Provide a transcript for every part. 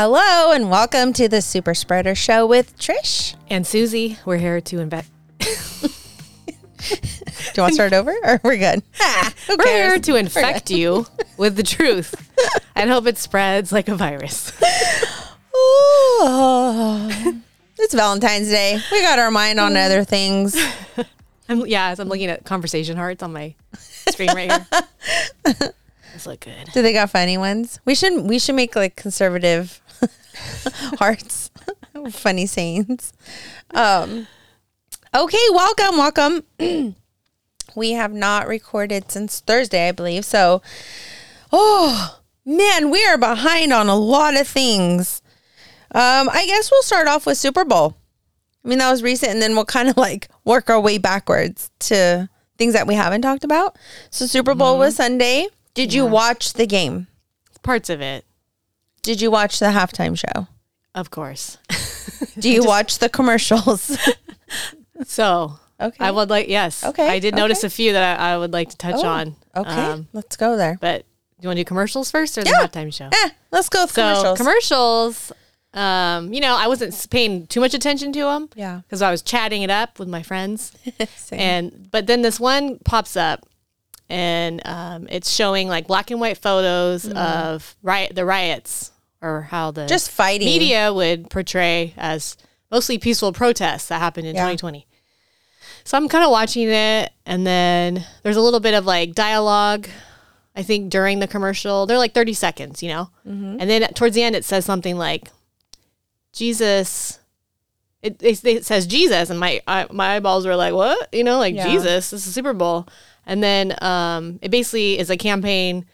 Hello and welcome to the Super Spreader Show with Trish. And Susie, we're here to invest. Do you want to start over or we're good? Ah, We're here to infect you with the truth and hope it spreads like a virus. Ooh. it's Valentine's Day. We got our mind on other things. I'm, yeah, as I'm looking at conversation hearts on my screen right here. Those look good. Do they got funny ones? We should we should make like conservative hearts, funny sayings. Um, okay, welcome, welcome. we have not recorded since Thursday, I believe. So, oh man, we are behind on a lot of things. Um, I guess we'll start off with Super Bowl. I mean, that was recent, and then we'll kind of like work our way backwards to things that we haven't talked about. So, Super Bowl was Sunday. Did you watch the game? Parts of it, Did you watch the halftime show? of course. Do you watch the commercials? So, Okay. I would like, yes. Okay, I did notice a few that I, I would like to touch Oh, on. okay, Um, let's go there. but do you want to do commercials first or the halftime show? Eh, let's go with So commercials. commercials, um, you know, I wasn't paying too much attention to them. Yeah. Because I was chatting it up with my friends, and but then this one pops up, and um, it's showing like black and white photos of riot the riots or how the. Just fighting. media would portray as mostly peaceful protests that happened in Yeah. 2020. So I'm kind of watching it, and then there's a little bit of like dialogue. I think during the commercial, they're like 30 seconds, you know, Mm-hmm. and then towards the end it says something like, "Jesus." It, it, it says Jesus, and my I, my eyeballs were like, "What?" You know, like Yeah. Jesus. This is Super Bowl, and then um, it basically is a campaign.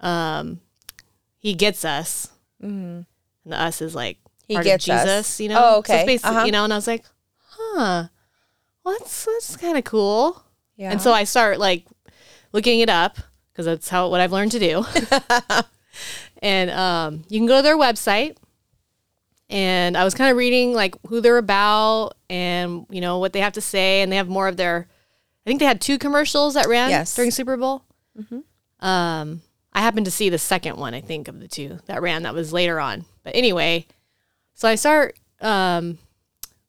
Um, he gets us, and the us is like Mm-hmm. He part gets of us. Jesus. You know, Oh, okay. it's basically, Uh-huh. you know, and I was like, "Huh, well, that's that's kind of cool." yeah. And so I start like looking it up because that's how what I've learned to do. and um, you can go to their website. And I was kind of reading like who they're about and you know what they have to say, and they have more of their. I think they had two commercials that ran Yes. during Super Bowl. Mhm. Um, I happened to see the second one. I think of the two that ran that was later on. But anyway, so I start um,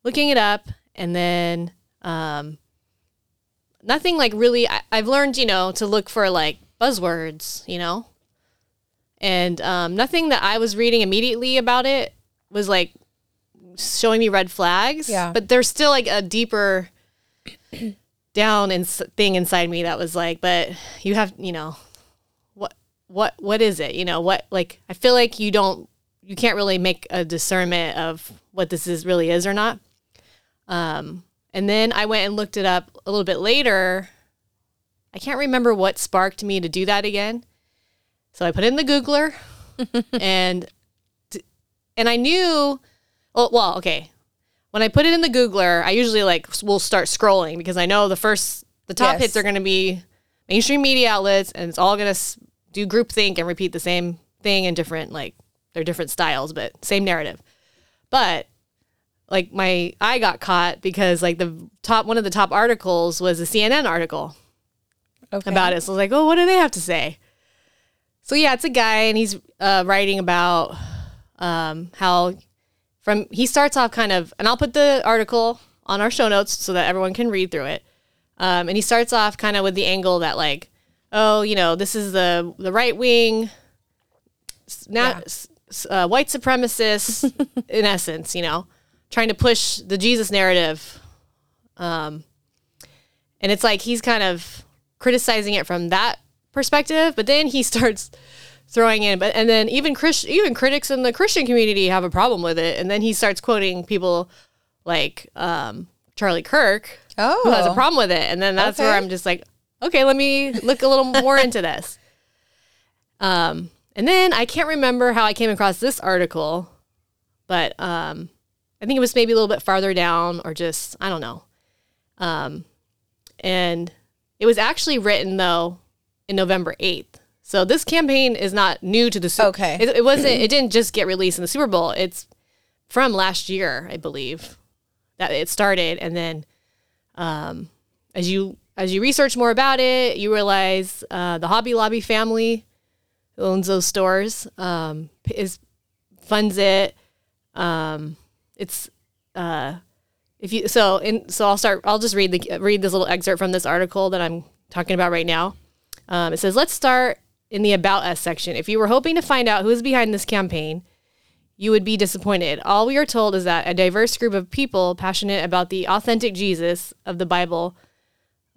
looking it up, and then um, nothing like really I, i've learned you know to look for like buzzwords you know and um, nothing that i was reading immediately about it was like showing me red flags Yeah. but there's still like a deeper down in, thing inside me that was like but you have you know what what is it you know what like i feel like you don't you can't really make a discernment of what this is really is or not um, and then I went and looked it up a little bit later. I can't remember what sparked me to do that again. So I put it in the Googler and and I knew well, well, okay. When I put it in the Googler, I usually like will start scrolling because I know the first the top Yes. hits are going to be mainstream media outlets and it's all going to do groupthink and repeat the same thing in different like they're different styles but same narrative. But like my I got caught because like the top one of the top articles was a CNN article okay. about it. So I was like, oh, what do they have to say? So yeah, it's a guy and he's uh, writing about um, how from he starts off kind of, and I'll put the article on our show notes so that everyone can read through it. Um, and he starts off kind of with the angle that like, oh, you know, this is the the right wing, na- Yeah. uh, white supremacists in essence, you know, trying to push the Jesus narrative. Um, and it's like he's kind of criticizing it from that perspective, but then he starts throwing in, but and then even Chris, even critics in the Christian community have a problem with it, and then he starts quoting people like um, Charlie Kirk, Oh. who has a problem with it, and then that's where I'm just like, okay, let me look a little more into this. Um, and then I can't remember how I came across this article, but um, I think it was maybe a little bit farther down, or just I don't know. Um, and it was actually written though in November eighth. So this campaign is not new to the Super. Bowl. Okay. It, it wasn't. It didn't just get released in the Super Bowl. It's from last year, I believe, that it started, and then um, as you as you research more about it, you realize uh, the Hobby Lobby family who owns those stores um, is funds it. Um, it's uh, if you so in so I'll start. I'll just read the read this little excerpt from this article that I'm talking about right now. Um, it says, "Let's start in the About Us section. If you were hoping to find out who is behind this campaign." You would be disappointed. All we are told is that a diverse group of people passionate about the authentic Jesus of the Bible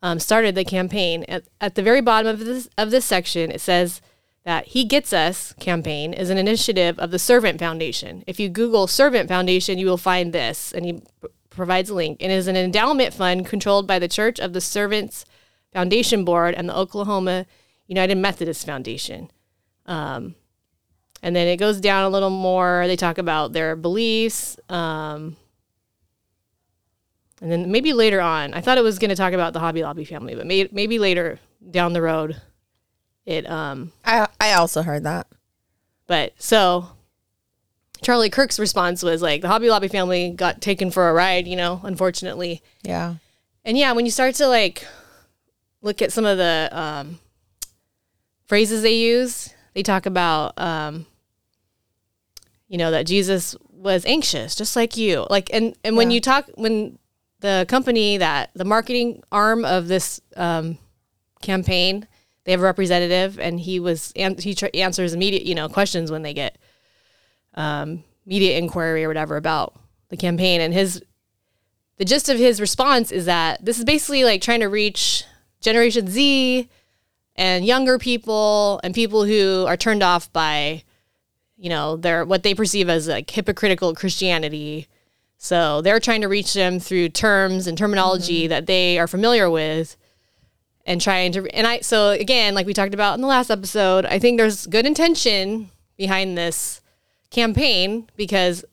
um, started the campaign. At, at the very bottom of this of this section, it says that He Gets Us campaign is an initiative of the Servant Foundation. If you Google Servant Foundation, you will find this, and he p- provides a link. It is an endowment fund controlled by the Church of the Servants Foundation Board and the Oklahoma United Methodist Foundation. Um, and then it goes down a little more. They talk about their beliefs. Um, and then maybe later on, I thought it was going to talk about the Hobby Lobby family, but may, maybe later down the road, it. Um, I I also heard that. but so Charlie Kirk's response was like, the Hobby Lobby family got taken for a ride, you know, unfortunately. Yeah. And yeah, when you start to like look at some of the um, phrases they use, they talk about, um, you know, that Jesus was anxious, just like you. Like, and and when Yeah. you talk, when the company that the marketing arm of this um, campaign, they have a representative, and he was an- he tr- answers immediate, you know, questions when they get um, media inquiry or whatever about the campaign, and his the gist of his response is that this is basically like trying to reach Generation Z and younger people and people who are turned off by, you know, their what they perceive as like hypocritical Christianity. So they're trying to reach them through terms and terminology that they are familiar with and trying to and I so again, like we talked about in the last episode, I think there's good intention behind this campaign because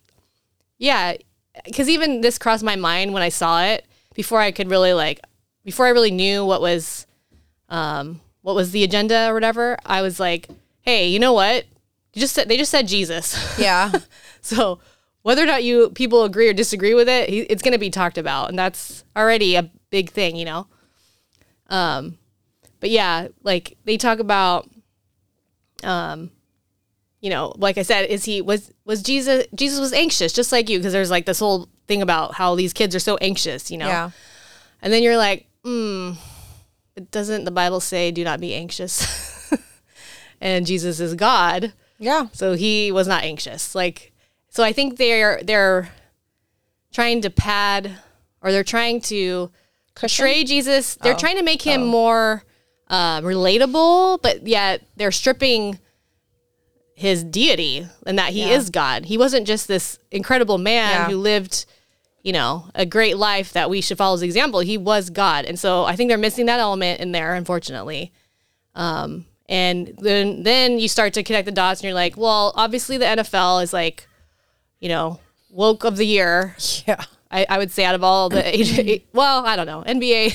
yeah, because even this crossed my mind when I saw it before I could really like before I really knew what was um what was the agenda or whatever. I was like, hey, you know what? You just said they just said Jesus. Yeah. so whether or not you people agree or disagree with it, it's going to be talked about, and that's already a big thing, you know. Um, but yeah, like they talk about, um, you know, like I said, is he was was Jesus? Jesus was anxious, just like you, because there's like this whole thing about how these kids are so anxious, you know. yeah. And then you're like, hmm, but doesn't the Bible say do not be anxious? and Jesus is God. Yeah. So he was not anxious. Like so I think they're they're trying to pad or they're trying to portray Jesus. They're Oh. trying to make him more um, relatable, but yet they're stripping his deity and that he Yeah. is God. He wasn't just this incredible man Yeah. who lived, you know, a great life that we should follow his example. He was God. And so I think they're missing that element in there, unfortunately. Um, and then then you start to connect the dots and you're like, well, obviously the NFL is like, you know, woke of the year. Yeah. I, I would say out of all the age, well, I don't know, NBA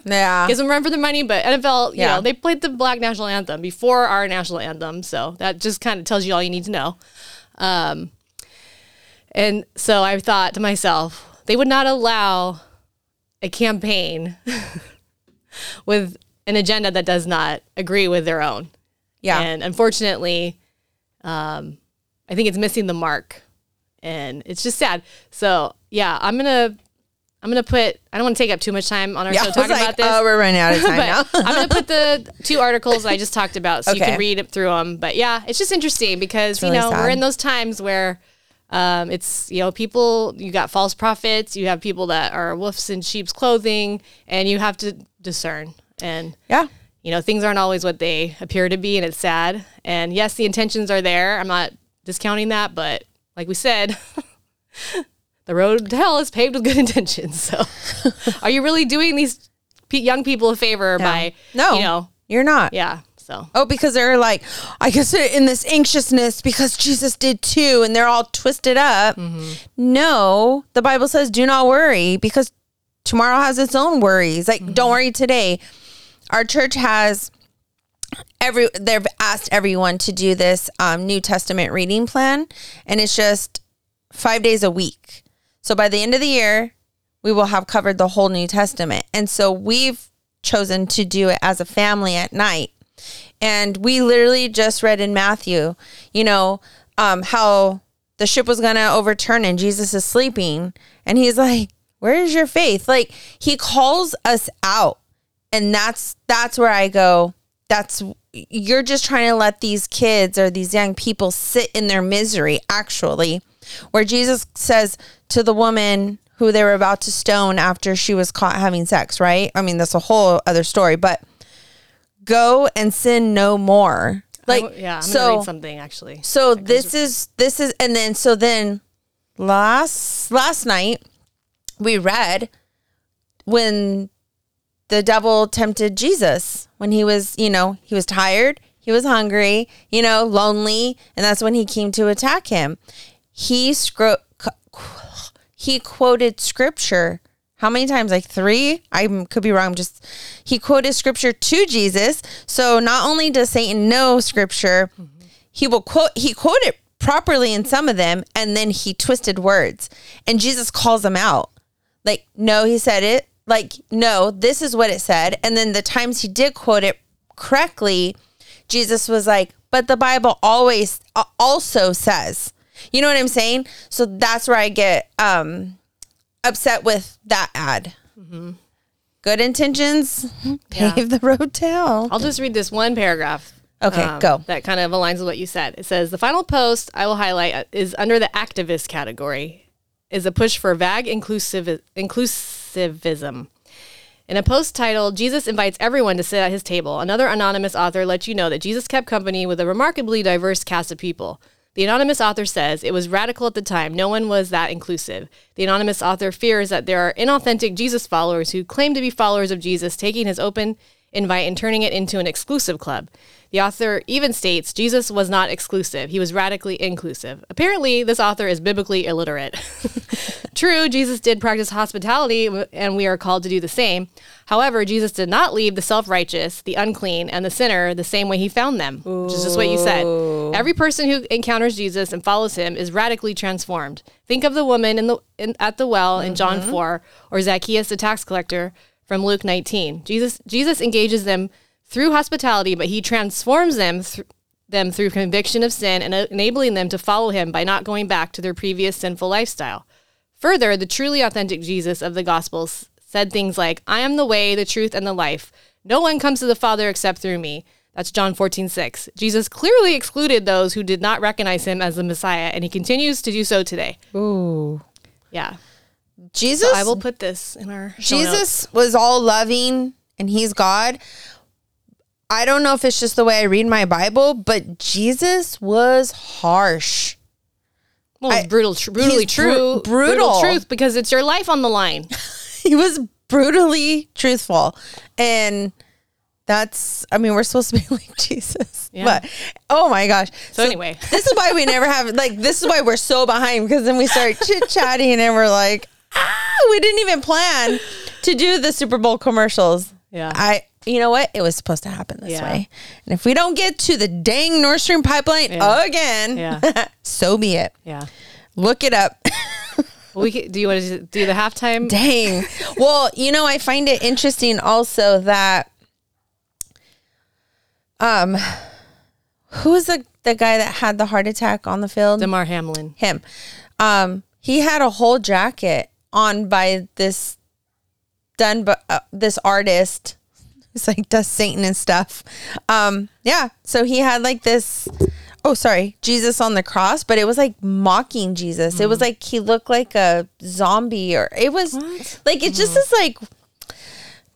Yeah. gives them run for the money, but NFL, you Yeah. know, they played the black national anthem before our national anthem, so that just kind of tells you all you need to know. Um, and so I thought to myself, they would not allow a campaign with an agenda that does not agree with their own. Yeah. And unfortunately, um, I think it's missing the mark, and it's just sad. So yeah, I'm gonna I'm gonna put. I don't want to take up too much time on our yeah. show talking like, about this. Oh, we're running out of time now. I'm gonna put the two articles I just talked about, so you can read through them. But yeah, it's just interesting because you know we're in those times where um, it's you know people you got false prophets, you have people that are wolves in sheep's clothing, and you have to discern. And yeah. you know things aren't always what they appear to be, and it's sad. And yes, the intentions are there. I'm not discounting that, but like we said. The road to hell is paved with good intentions. So, are you really doing these young people a favor by, No. you know, You're not. yeah. So, Oh, because they're like, I guess they're in this anxiousness because Jesus did too, and they're all twisted up. Mm-hmm. No, the Bible says, do not worry because tomorrow has its own worries. Like, don't mm-hmm. worry today. Our church has every they've asked everyone to do this um, New Testament reading plan, and it's just five days a week. So by the end of the year, we will have covered the whole New Testament, and so we've chosen to do it as a family at night. And we literally just read in Matthew, you know, um, how the ship was going to overturn and Jesus is sleeping. And he's like, Where is your faith? Like, he calls us out. And that's that's where I go, that's you're just trying to let these kids or these young people sit in their misery, actually. Where Jesus says to the woman who they were about to stone after she was caught having sex, right? I mean, that's a whole other story, but go and sin no more. Like, I, yeah, I'm so, gonna read something actually. so this is this is and then so then last last night we read when the devil tempted Jesus when he was, you know, he was tired, he was hungry, you know, lonely, and that's when he came to attack him. He scro- he quoted scripture how many times? Like three? I could be wrong just he quoted scripture to jesus. So not only does satan know scripture he will quote he quoted properly in some of them and then he twisted words and jesus calls him out. Like no he said it like no this is what it said and then the times he did quote it correctly jesus was like but the bible always uh, also says you know what i'm saying so that's where i get um upset with that ad good intentions pave Yeah. the road to hell I'll just read this one paragraph. um, Okay, go. That kind of aligns with what you said. It says the final post I will highlight is under the activist category, is a push for vague inclusive inclusive In a post titled "Jesus invites everyone to sit at his table," another anonymous author lets you know that Jesus kept company with a remarkably diverse cast of people. The anonymous author says it was radical at the time. No one was that inclusive. The anonymous author fears that there are inauthentic Jesus followers who claim to be followers of Jesus, taking his open invite and turning it into an exclusive club. The author even states Jesus was not exclusive, he was radically inclusive. Apparently, this author is biblically illiterate. True, Jesus did practice hospitality, and we are called to do the same. However, Jesus did not leave the self righteous, the unclean, and the sinner the same way he found them, which is just what you said. Every person who encounters Jesus and follows him is radically transformed. Think of the woman in the in, at the well in John mm-hmm. 4 or Zacchaeus the tax collector from Luke 19. Jesus Jesus engages them through hospitality, but he transforms them through them through conviction of sin and uh, enabling them to follow him by not going back to their previous sinful lifestyle. Further, the truly authentic Jesus of the Gospels said things like, I am the way, the truth, and the life. No one comes to the Father except through me. That's John 14, 6. Jesus clearly excluded those who did not recognize him as the Messiah, and he continues to do so today. Ooh. Yeah. jesus I will put this in our show notes. Jesus was all loving and he's God. I don't know if it's just the way I read my Bible, but Jesus was harsh. Well, it's I- brutal, tr- brutally he's bru- true, brutal. truth because it's your life on the line. He was brutally truthful. And that's, I mean, we're supposed to be like Jesus. Yeah. But oh my gosh. So anyway. this is why we never have, like, this is why we're so behind because then we start chit chatting and we're like, ah, we didn't even plan to do the Super Bowl commercials. Yeah. I, you know what? It was supposed to happen this Yeah. way. And if we don't get to the dang Nord Stream pipeline Yeah. again, Yeah. so be it. Yeah. Look it up. We do you want to do the halftime? Dang. Well, you know, I find it interesting also that um who was the the guy that had the heart attack on the field? Damar Hamlin. Him. Um he had a whole jacket on by this done by uh, this artist. It's like does Satan and stuff. Um yeah, so he had like this oh sorry, Jesus on the cross, but it was like mocking Jesus. It was like he looked like a zombie or it was like it just is like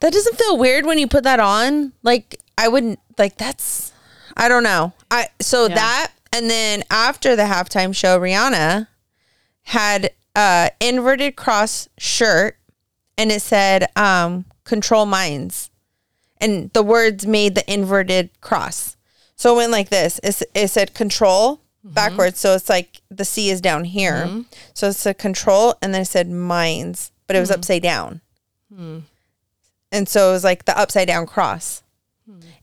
that doesn't feel weird when you put that on. Like I wouldn't like that's I don't know. I so Yeah. that and then after the halftime show, Rihanna had a inverted cross shirt and it said um control minds. And the words made the inverted cross. So it went like this. It's, it said control mm-hmm. backwards. So it's like the C is down here. Mm-hmm. So it's a control and then it said minds, but it was mm-hmm. upside down. And so it was like the upside down cross.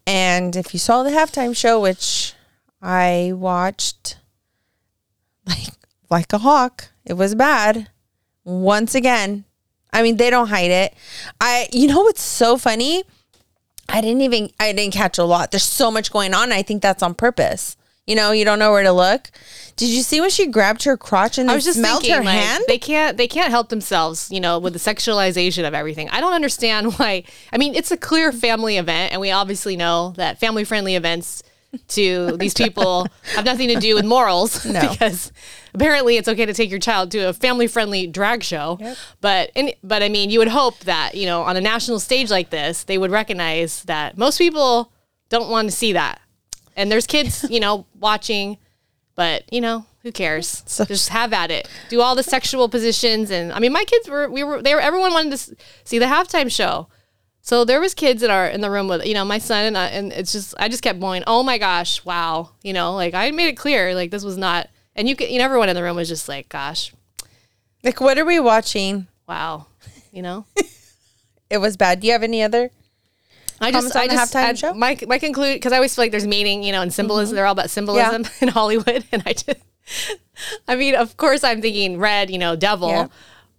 And if you saw the halftime show, which I watched like like a hawk, it was bad. Once again, I mean they don't hide it. I you know what's so funny? I didn't even I didn't catch a lot. There's so much going on. I think that's on purpose. You know, you don't know where to look. Did you see when she grabbed her crotch and I was just smelled thinking, her like, hand? they can't they can't help themselves, you know, with the sexualization of everything. I don't understand why. I mean, it's a clear family event, and we obviously know that family friendly events to these people have nothing to do with morals No. because apparently it's okay to take your child to a family friendly drag show. But and, but I mean, you would hope that you know on a national stage like this, they would recognize that most people don't want to see that, and there's kids, you know, watching. But you know, who cares? So- Just have at it. Do all the sexual positions, and I mean, my kids were we were they were everyone wanted to see the halftime show. So there was kids that are in the room with you know my son and I, and it's just I just kept going. Oh my gosh, wow, you know, like I made it clear like this was not. And you, could, you know, everyone in the room was just like, gosh, like, what are we watching? wow, you know. It was bad. Do you have any other? I just, I just, halftime I, show? Mm-hmm. my my conclude because I always feel like there's meaning, you know, and symbolism. They're all about symbolism in Hollywood, and I just, I mean, of course, I'm thinking red, you know, devil. Yeah.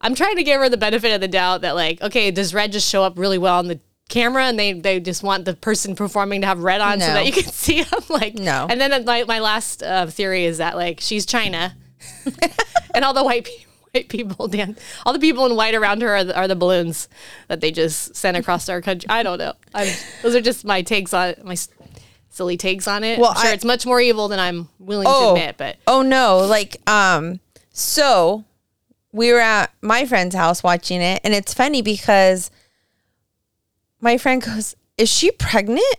I'm trying to give her the benefit of the doubt that, like, okay, does red just show up really well on the camera, and they they just want the person performing to have red on so that you can see them, like, No. And then my my last uh, theory is that like she's China, and all the white people. White people dance. All the people in white around her are the, are the balloons that they just sent across our country. I don't know. I'm, those are just my takes on my silly takes on it. Well, I'm sure I- it's much more evil than I'm willing to Oh, admit. But oh no! Like, um, so we were at my friend's house watching it, and it's funny because my friend goes, "Is she pregnant?"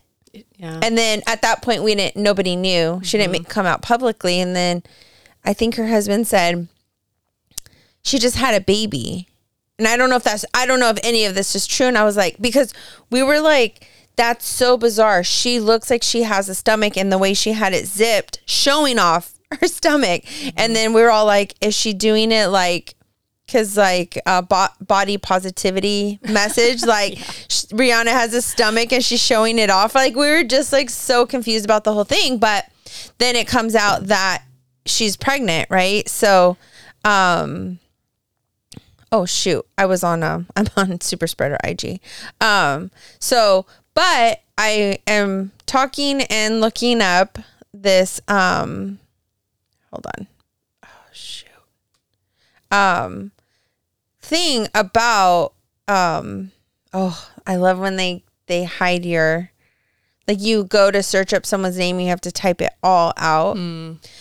yeah, And then at that point, we didn't. Nobody knew. She didn't mm-hmm. make, come out publicly. And then I think her husband said she just had a baby. And I don't know if that's. I don't know if any of this is true. And I was like, because we were like, that's so bizarre. She looks like she has a stomach, and the way she had it zipped, showing off her stomach. And mm-hmm. then we were all like, is she doing it like? Cause like uh, bo- body positivity message, like sh- Rihanna has a stomach and she's showing it off. Like we were just like so confused about the whole thing. But then it comes out that she's pregnant, right? So, um, oh shoot, I was on um, I'm on Super Spreader IG. Um, so but I am talking and looking up this. Um, hold on. Um, thing about um. Oh, I love when they they hide your. Like you go to search up someone's name, you have to type it all out.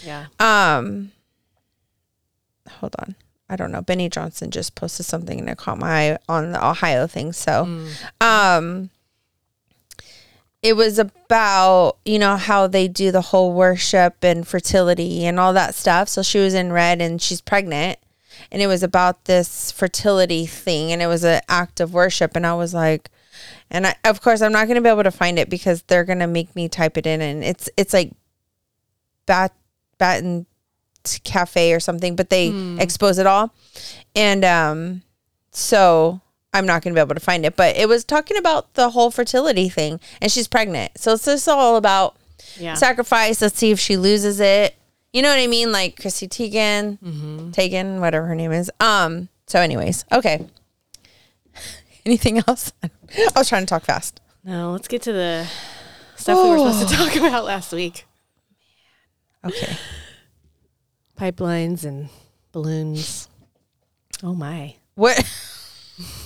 yeah. Um, hold on. I don't know. Benny Johnson just posted something and it caught my eye on the Ohio thing. So, um, it was about, you know, how they do the whole worship and fertility and all that stuff. So she was in red and she's pregnant. And it was about this fertility thing and it was an act of worship. And I was like, and I, of course, I'm not going to be able to find it because they're going to make me type it in. And it's, it's like bat, batten cafe or something, but they expose it all. And um so I'm not going to be able to find it, but it was talking about the whole fertility thing and she's pregnant. So it's just all about Yeah. sacrifice. Let's see if she loses it. You know what I mean? Like Chrissy Teigen, Teigen, whatever her name is. Um so anyways, okay. Anything else? I was trying to talk fast. No, let's get to the stuff we were supposed to talk about last week. Okay. Pipelines and balloons. Oh my. What?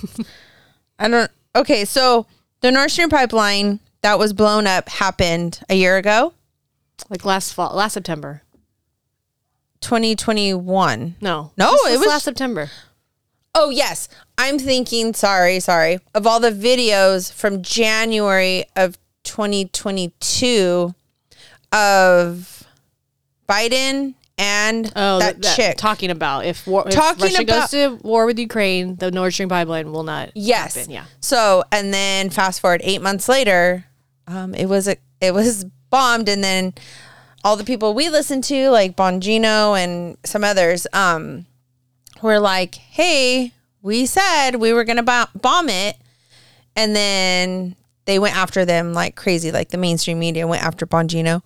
I don't. Okay, so the Nord Stream pipeline that was blown up happened a year ago, Like last fall, last September. 2021. No. No, This it was- last September. Oh yes, I'm thinking. Sorry, sorry. Of all the videos from January of 2022 of Biden and Oh, that, chick. talking about if, war, if Talking Russia about- goes to war with Ukraine, the Nord Stream pipeline will not. Yes. happen. Yeah. So and then fast forward eight months later, um, it was a, it was bombed, and then all the people we listened to, like Bongino and some others, um, were like, "Hey, we said we were gonna bomb, bomb it," and then they went after them like crazy. Like the mainstream media went after Bongino.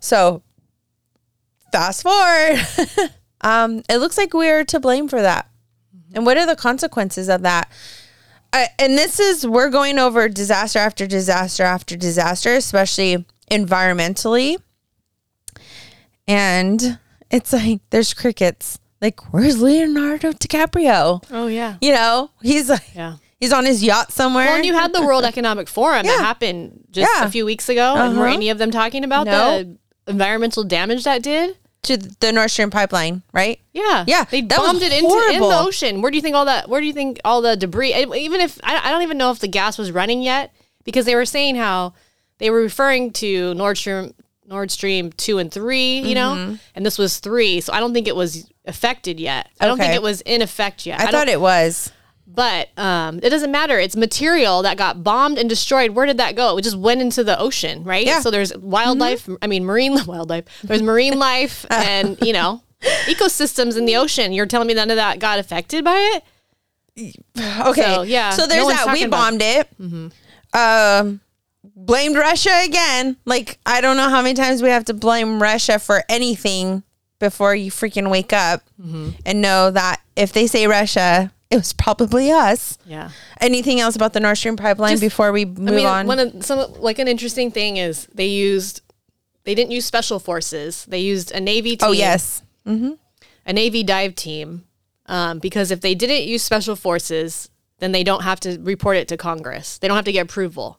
So fast forward, um, it looks like we're to blame for that. And what are the consequences of that? I, and this is we're going over disaster after disaster after disaster, especially environmentally. And it's like there's crickets. Like, where's Leonardo DiCaprio? Oh yeah. You know, he's like Yeah. he's on his yacht somewhere. Well, and you had the World Economic Forum Yeah. that happened just Yeah. a few weeks ago. And were Uh-huh. any of them talking about No. the environmental damage that did? to the Nord Stream pipeline, right? Yeah, Yeah, They that bombed it into in the ocean. Where do you think all that? Where do you think all the debris? Even if I, I don't even know if the gas was running yet, because they were saying how they were referring to Nord Stream, Nord Stream two and three, you Mm-hmm. know, and this was three. So I don't think it was affected yet. I don't think Okay. it was in effect yet. I, don't- thought it was. but um, it doesn't matter. It's material that got bombed and destroyed. Where did that go? It just went into the ocean, right? Yeah. So there's wildlife. I mean, marine wildlife. There's marine life and you know ecosystems in the ocean. You're telling me none of that got affected by it? Okay. So, yeah, So no there's one's that. We talking about- bombed it. Um, blamed Russia again. Like I don't know how many times we have to blame Russia for anything before you freaking wake up and know that if they say Russia, it was probably us. Yeah. Anything else about the Nord Stream pipeline Just- before we move I mean, on? one of some like an interesting thing is they used they didn't use special forces. They used a Navy team. oh yes. a Navy dive team um, because if they didn't use special forces, then they don't have to report it to Congress. They don't have to get approval.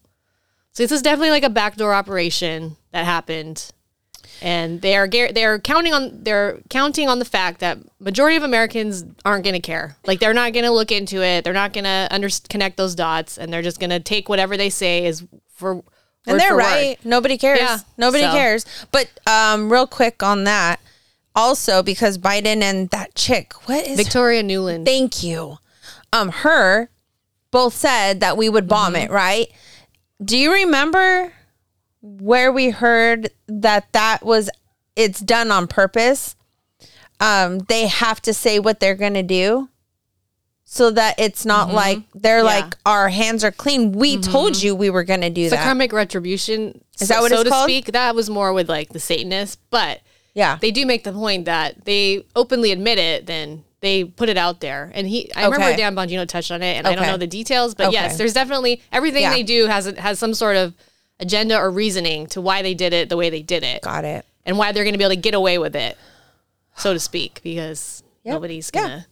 So this is definitely like a backdoor operation that happened, and they are they're counting on they're counting on the fact that majority of Americans aren't going to care. Like they're not going to look into it. They're not going to under- connect those dots, and they're just going to take whatever they say is for. And they're for word. right. Nobody cares. Yeah, Nobody so. cares. But um, real quick on that, also because Biden and that chick, what is Victoria Nuland. Thank you. Um, her both said that we would bomb Mm-hmm. it, right? Do you remember where we heard that that was it's done on purpose? Um, they have to say what they're gonna do. So that it's not like they're Mm-hmm. Yeah. Mm-hmm. like our hands are clean. We told you we were gonna do the that. karmic retribution. Is that what so it's to called? speak? That was more with like the Satanists, but yeah. they do make the point that they openly admit it, then they put it out there. And he, I remember Dan Bongino touched on it, and I don't know the details, but Okay. yes, there's definitely everything Yeah. they do has has some sort of agenda or reasoning to why they did it the way they did it, Got it. and why they're going to be able to get away with it, so to speak, because nobody's gonna.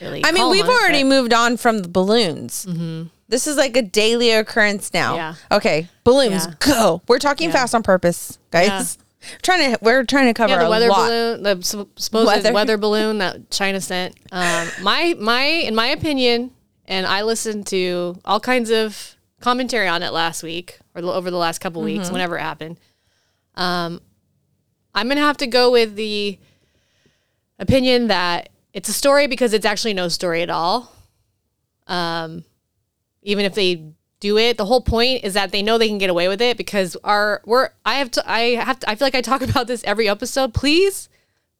Really I mean, we've on it, already moved on from the balloons. Mm-hmm. This is like a daily occurrence now. Yeah. Okay, balloons, Yeah. go. We're talking fast on purpose, guys. Trying to, we're trying to cover Yeah, the weather lot. balloon, the sup- supposed Weather. weather. balloon that China sent. Um, my my in my opinion, and I listened to all kinds of commentary on it last week or over the last couple Mm-hmm. weeks, whenever it happened. Um, I'm gonna have to go with the opinion that it's a story because it's actually no story at all. Um, even if they do it, the whole point is that they know they can get away with it because our we're I have to I have to I feel like I talk about this every episode. Please,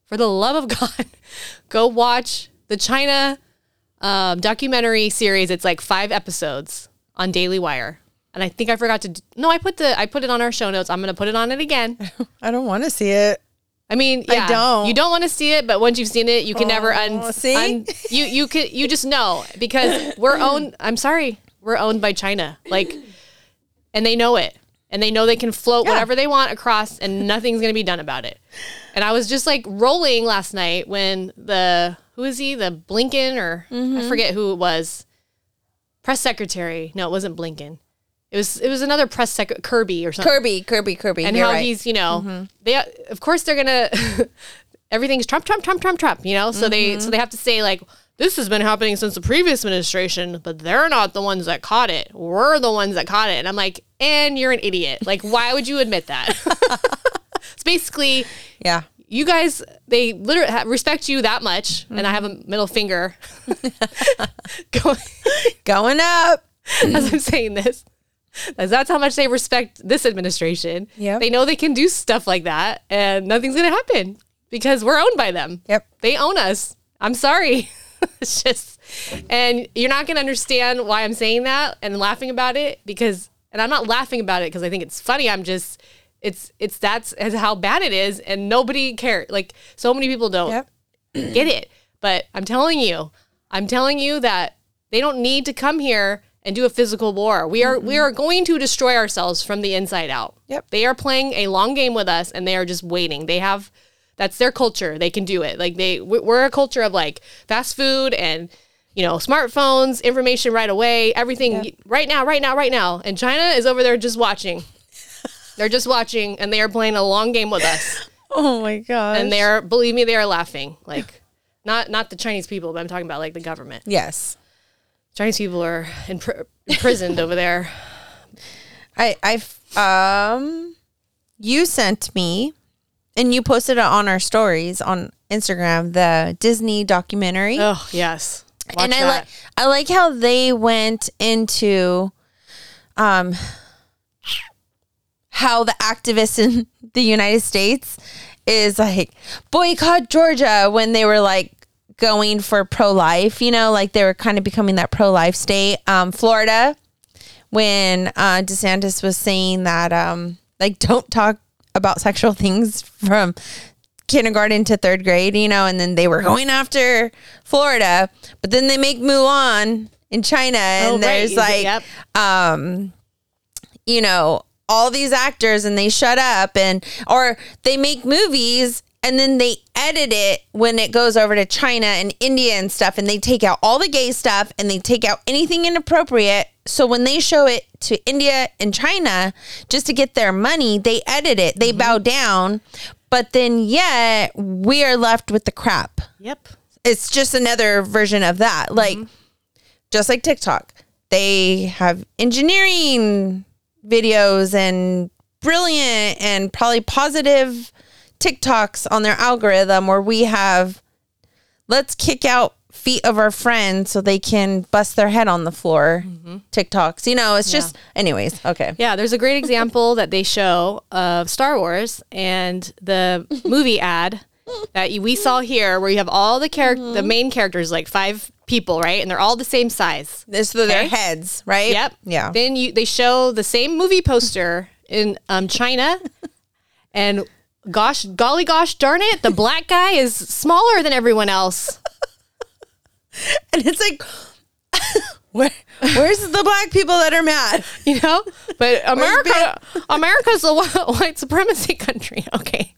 for the love of God, go watch the China um, documentary series. It's like five episodes on Daily Wire. And I think I forgot to. No, I put the I put it on our show notes. I'm gonna put it on it again. I don't want to see it. I mean, yeah, don't. You don't want to see it, but once you've seen it, you can never un, Oh, see? un- you you could you just know because we're owned. I'm sorry, we're owned by China. Like, and they know it, and they know they can float Yeah. whatever they want across, and nothing's gonna be done about it. And I was just like rolling last night when the who is he? The Blinken or Mm-hmm. I forget who it was. Press secretary. No, it wasn't Blinken. It was it was another press sec Kirby or something Kirby, Kirby, Kirby. and You're how right. Mm-hmm. he's you know they of course they're gonna everything's Trump Trump Trump Trump Trump you know so they Mm-hmm. so they have to say like this has been happening since the previous administration but they're not the ones that caught it we're the ones that caught it and I'm like and you're an idiot like why would you admit that it's basically yeah. you guys they literally respect you that much and I have a middle finger going Going up. as I'm saying this. That's, that's how much they respect this administration. Yep. They know they can do stuff like that and nothing's going to happen because we're owned by them. Yep. They own us. I'm sorry. it's just, and you're not going to understand why I'm saying that and laughing about it because, and I'm not laughing about it because I think it's funny. I'm just, it's, it's, that's as how bad it is and nobody cares. Like so many people don't Yep. get it. But I'm telling you, I'm telling you that they don't need to come here and do a physical war. We are we are going to destroy ourselves from the inside out. Yep. They are playing a long game with us and they are just waiting. They have that's their culture. They can do it. Like they we- we're a culture of like fast food and you know, smartphones, information right away, everything right now, right now, right now. And China is over there just watching. They're just watching and they are playing a long game with us. Oh my god. And they're believe me, they are laughing. Like not not the Chinese people, but I'm talking about like the government. yes. Chinese people are in pr- imprisoned over there. I I um you sent me and you posted it on our stories on Instagram the Disney documentary. Oh yes, Watch and I like I like how they went into um how the activists in the United States is like boycott Georgia when they were like going for pro life, you know, like they were kind of becoming that pro life state. Um Florida when uh DeSantis was saying that um like don't talk about sexual things from kindergarten to third grade, you know, and then they were going after Florida, but then they make Mulan in China and Oh, right. there's like Yep. um you know all these actors and they shut up and or they make movies and then they edit it when it goes over to China and India and stuff and they take out all the gay stuff and they take out anything inappropriate so when they show it to India and China just to get their money they edit it. They mm-hmm. bow down. But then yet we are left with the crap. Yep. it's just another version of that. Mm-hmm. Like, just like TikTok, they have engineering videos and brilliant and probably positive TikToks on their algorithm where we have let's kick out feet of our friends so they can bust their head on the floor. TikToks, you know, it's just, anyways, okay. Yeah, there's a great example that they show of Star Wars and the movie ad that we saw here, where you have all the character, the main characters, like five people, right, and they're all the same size. This for their heads, right? Yep. Yeah. Then you they show the same movie poster in um, China, and gosh, golly gosh darn it, the black guy is smaller than everyone else. and it's like, where, where's the black people that are mad? you know. But America, America's a white supremacy country. Okay,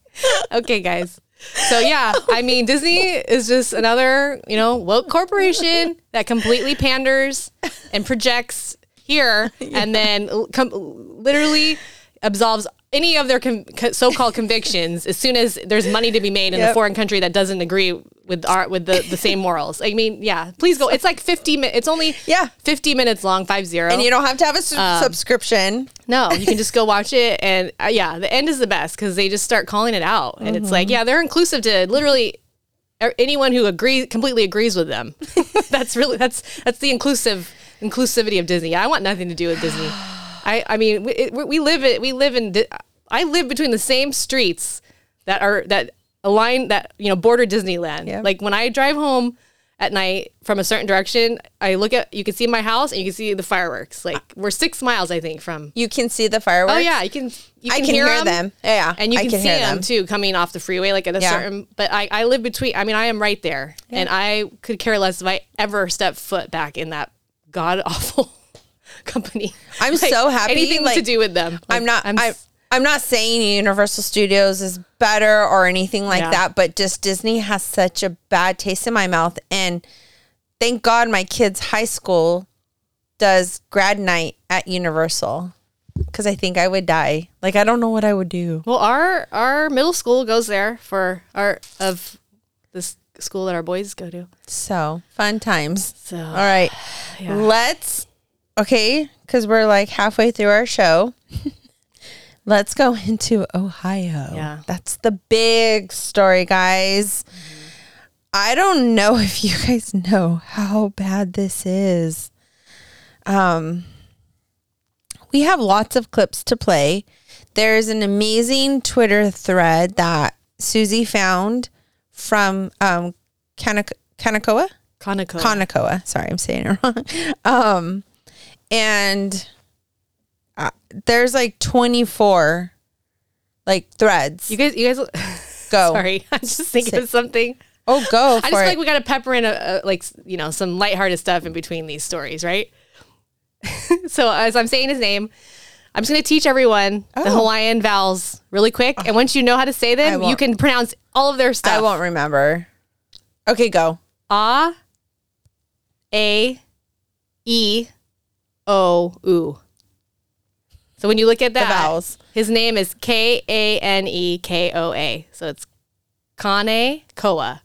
okay, guys. So yeah, I mean, Disney is just another you know woke corporation that completely panders and projects here, and then com- literally absolves any of their com- co- so-called convictions as soon as there's money to be made in a foreign country that doesn't agree with our with the, the same morals. I mean, yeah, please go. It's like 50 minutes. It's only Yeah. 50 minutes long, five zero. And you don't have to have a su- Um, subscription. No, you can just go watch it, and uh, yeah, the end is the best because they just start calling it out, and it's like, yeah, they're inclusive to literally er- anyone who agrees completely agrees with them. that's really that's that's the inclusive inclusivity of Disney. I want nothing to do with Disney. I I mean, we, it, we live it. We live in. I live between the same streets that are that align that you know border Disneyland. Yeah. Like when I drive home at night from a certain direction, I look at you can see my house and you can see the fireworks. Like we're six miles, I think, from You can see the fireworks. Oh yeah, you can. You I can hear, them. Yeah, and you can, can see hear them them. too coming off the freeway, like at a Yeah. certain. But I, I live between. I mean, I am right there, and I could care less if I ever step foot back in that god awful company. I'm so happy, Anything like, to do with them. I'm not. I'm. s- I'm not saying Universal Studios is better or anything like Yeah. that, but just Disney has such a bad taste in my mouth. And thank God my kids' high school does grad night at Universal because I think I would die. Like I don't know what I would do. Well, our our middle school goes there for our of this school that our boys go to. So fun times. So All right, Yeah. let's. Okay, because we're like halfway through our show. Let's go into Ohio. Yeah. That's the big story, guys. I don't know if you guys know how bad this is. Um, we have lots of clips to play. There's an amazing Twitter thread that Susie found from um, Kanak- Kanakoa. Kanakoa. Conacoa. Sorry, I'm saying it wrong. Um, and uh, there's like 24 like threads. you guys, you guys. go. Sorry, I'm just thinking of something. Oh, go I just feel it. like we got to pepper in a, a like you know some lighthearted stuff in between these stories, right? so as I'm saying his name, I'm just going to teach everyone the Oh. Hawaiian vowels really quick. And once you know how to say them, you can pronounce all of their stuff. I won't remember. Okay, go. Ah, A, A, E, O, U. So when you look at that, vowels. his name is K A N E K O A. So it's Kane Koa.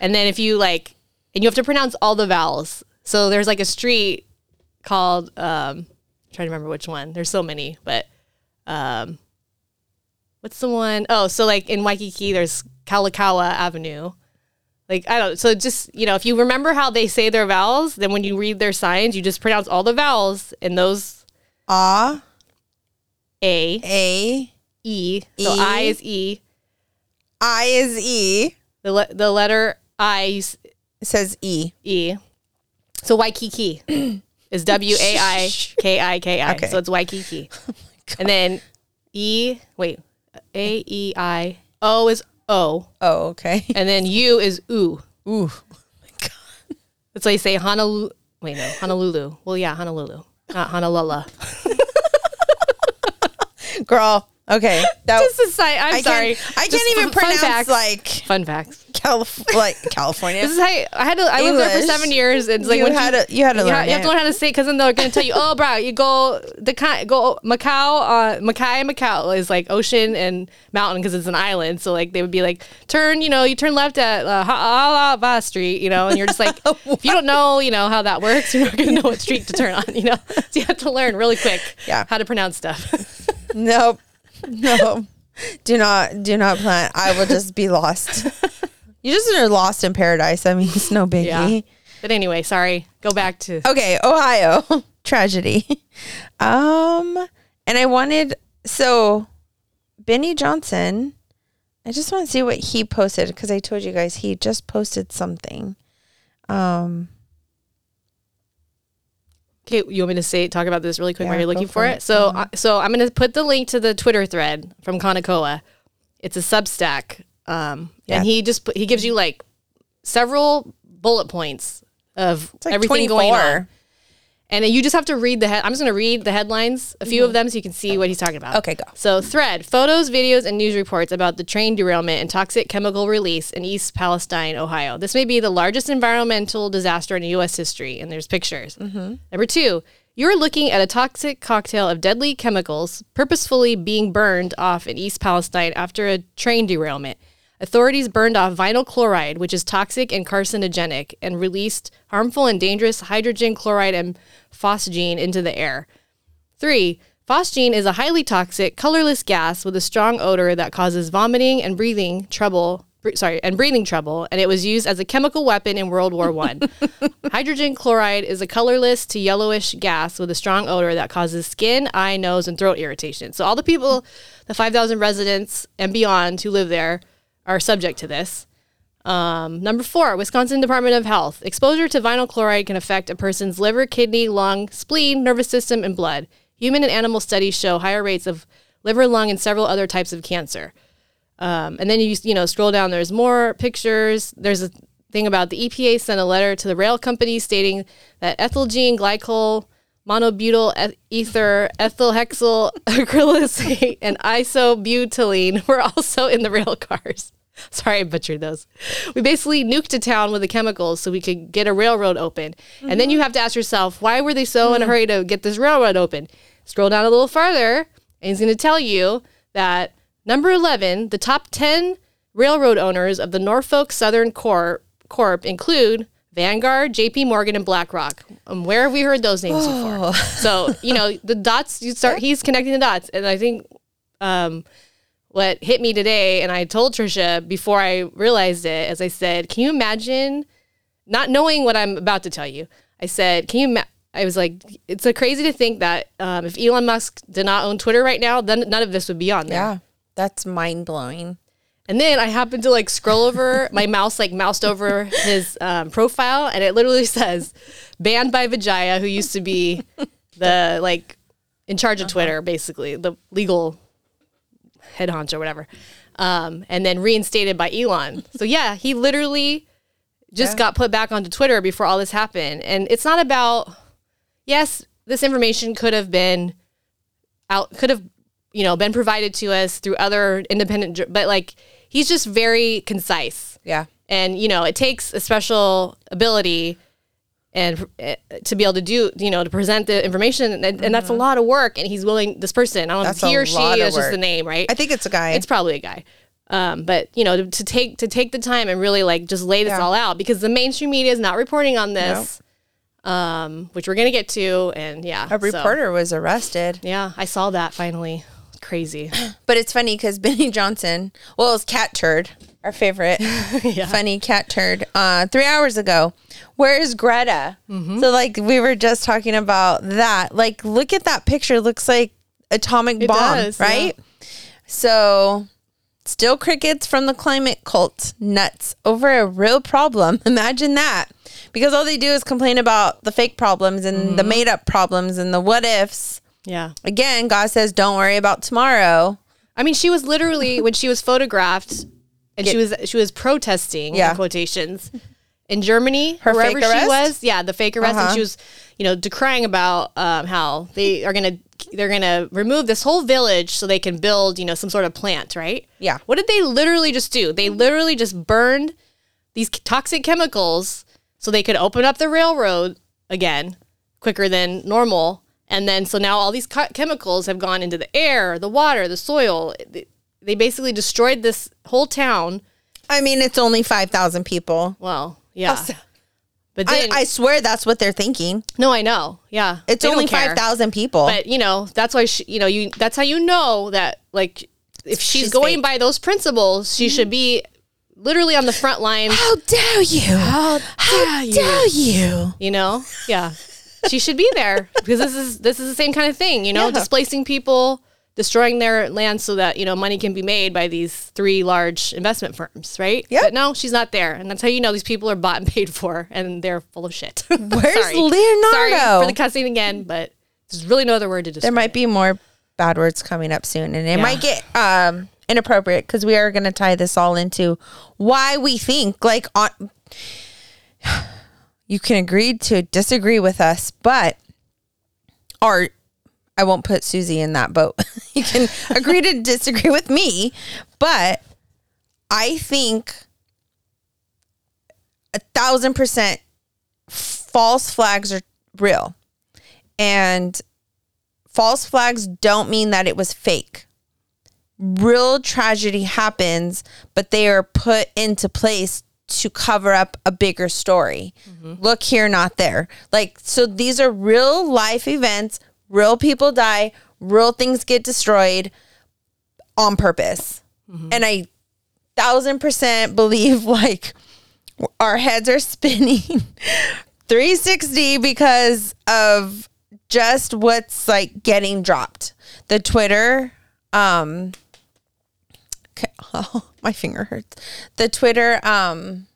And then if you like, and you have to pronounce all the vowels. So there's like a street called, um, I'm trying to remember which one. There's so many, but um, what's the one? Oh, so like in Waikiki, there's Kalakaua Avenue. Like I don't. So just you know, if you remember how they say their vowels, then when you read their signs, you just pronounce all the vowels in those A, A, A, E. So E. I is E. I is E. The le- the letter I is It says E. E. So Waikiki is W A I K I K I. Okay. So it's Waikiki. Oh and then E. Wait. A E I O is O, Oh, okay. and then U is U. Ooh. Oh That's why you say Honolulu. Wait, no, Honolulu. Well, yeah, Honolulu, not Honolulu. Girl. Okay. That Just a side. I'm I sorry. Can't, I can't even fun pronounce facts. like fun facts. Calif- like California. This is how I had to. I lived there for seven years. And it's like you had you, to you had to you, learn ha- you have to learn how to say because then they're going to tell you, oh, bro, you go the go Macau, uh, and Macau is like ocean and mountain because it's an island. So like they would be like, turn, you know, you turn left at uh, Ha'alava Street, you know, and you're just like, if you don't know, you know how that works, you're not going to know what street to turn on, you know. So you have to learn really quick, Yeah. how to pronounce stuff. Nope. No. do not do not plan. I will just be lost. You just are lost in paradise. I mean, it's no biggie. yeah. But anyway, sorry. Go back to Okay, Ohio tragedy. Um, and I wanted so Benny Johnson. I just want to see what he posted because I told you guys he just posted something. Um, Okay, you want me to say talk about this really quick while you're looking for for it. it? So, uh, so I'm going to put the link to the Twitter thread from Kanekoa. It's a Substack, um, Yeah. and he just put, he gives you like several bullet points of like everything 24. going on, and then you just have to read the head. I'm just going to read the headlines, a few of them, so you can see what he's talking about. Mm-hmm. Okay, go. So, thread photos, videos, and news reports about the train derailment and toxic chemical release in East Palestine, Ohio. This may be the largest environmental disaster in U.S. history, and there's pictures. Number two, you're looking at a toxic cocktail of deadly chemicals purposefully being burned off in East Palestine after a train derailment. Authorities burned off vinyl chloride, which is toxic and carcinogenic, and released harmful and dangerous hydrogen chloride and phosgene into the air. Three, phosgene is a highly toxic, colorless gas with a strong odor that causes vomiting and breathing trouble. Sorry, and breathing trouble, and it was used as a chemical weapon in World War One. Hydrogen chloride is a colorless to yellowish gas with a strong odor that causes skin, eye, nose, and throat irritation. So all the people, the 5,000 residents and beyond who live there, are subject to this. Um, number four, Wisconsin Department of Health. Exposure to vinyl chloride can affect a person's liver, kidney, lung, spleen, nervous system, and blood. Human and animal studies show higher rates of liver, lung, and several other types of cancer. Um, and then you you know scroll down. There's more pictures. There's a thing about the EPA sent a letter to the rail company stating that ethylgene glycol, monobutyl eth- ether, ethyl hexyl acrylate, and isobutylene were also in the rail cars. Sorry, I butchered those. We basically nuked a town with the chemicals so we could get a railroad open. And then you mm-hmm. have to ask yourself, why were they so in a mm. hurry to get this railroad open? Scroll down a little farther, and he's going to tell you that number 11, the top 10 railroad owners of the Norfolk Southern Corp, Corp include Vanguard, JP Morgan, and BlackRock. Um, where have we heard those names before? So, you know, the dots, you start, he's connecting the dots. And I think um, what hit me today, and I told Trisha before I realized it, as I said, can you imagine not knowing what I'm about to tell you? I said, can you? Ma-? I was like, it's a crazy to think that um, if Elon Musk did not own Twitter right now, then none of this would be on there. Yeah, that's mind blowing. And then I happened to like scroll over my mouse, like moused over his um, profile, and it literally says banned by Vijaya, who used to be the like in charge of Twitter, basically the legal head honcho or whatever. Um, and then reinstated by Elon. So yeah, he literally just Yeah. got put back onto Twitter before all this happened. And it's not about yes, this information could have been out, could have, you know, been provided to us through other independent, but like he's just very concise. Yeah. And, you know, it takes a special ability and uh, to be able to do, you know, to present the information. And, and that's a lot of work. And he's willing, this person, I don't know Mm-hmm. That's if he or she is just the name, right? I think it's a guy. it's probably a guy. Um, but you know, to, to take to take the time and really like just lay this Yeah. all out because the mainstream media is not reporting on this, um, which we're gonna get to, and yeah, a so, reporter was arrested. yeah, I saw that finally. Crazy. But it's funny because Benny Johnson, well, it's Cat Turd, our favorite funny cat turd, uh, three hours ago. Where is Greta? Mm-hmm. So, like, we were just talking about that. Like, look at that picture. It looks like atomic bomb, does, right? So, still crickets from the climate cult nuts over a real problem. Imagine that. Because all they do is complain about the fake problems and the Mm-hmm. made up problems and the what ifs. Yeah. Again, God says, don't worry about tomorrow. I mean, she was literally when she was photographed, and she was she was protesting Yeah. in quotations in Germany, Her wherever she was. Yeah, the fake arrest, Uh-huh. and she was, you know, decrying about um, how they are gonna they're gonna remove this whole village so they can build, you know, some sort of plant, right? Yeah. What did they literally just do? They literally just burned these toxic chemicals so they could open up the railroad again quicker than normal. And then, so now all these chemicals have gone into the air, the water, the soil. They, basically destroyed this whole town. I mean, it's only 5,000 people. Well, yeah. Also- But I, then, I swear that's what they're thinking. no, I know. Yeah. It's only 5,000 people. But, you know, that's why, she, you know, you, that's how you know that, like, if she's, She's going fake. by those principles, she mm-hmm. should be literally on the front line. How dare you? How How dare you? you know yeah she should be there because this is this is the same kind of thing you know Yeah. displacing people destroying their land so that you know money can be made by these three large investment firms right Yep. but no she's not there and that's how you know these people are bought and paid for and they're full of shit Where's sorry. Leonardo? sorry for the cussing again but there's really no other word to describe. There might be more bad words coming up soon, and it Yeah. might get um, inappropriate because we are going to tie this all into why we think like on. You can agree to disagree with us, but or I won't put Susie in that boat. you can agree to disagree with me, but I think a thousand percent false flags are real. And false flags don't mean that it was fake. Real tragedy happens, but they are put into place to cover up a bigger story. Look here, not there. Like, so these are real life events, real people die, real things get destroyed on purpose. And I thousand percent believe like our heads are spinning 360 because of just what's like getting dropped. The Twitter, um, oh, my finger hurts. The Twitter, um,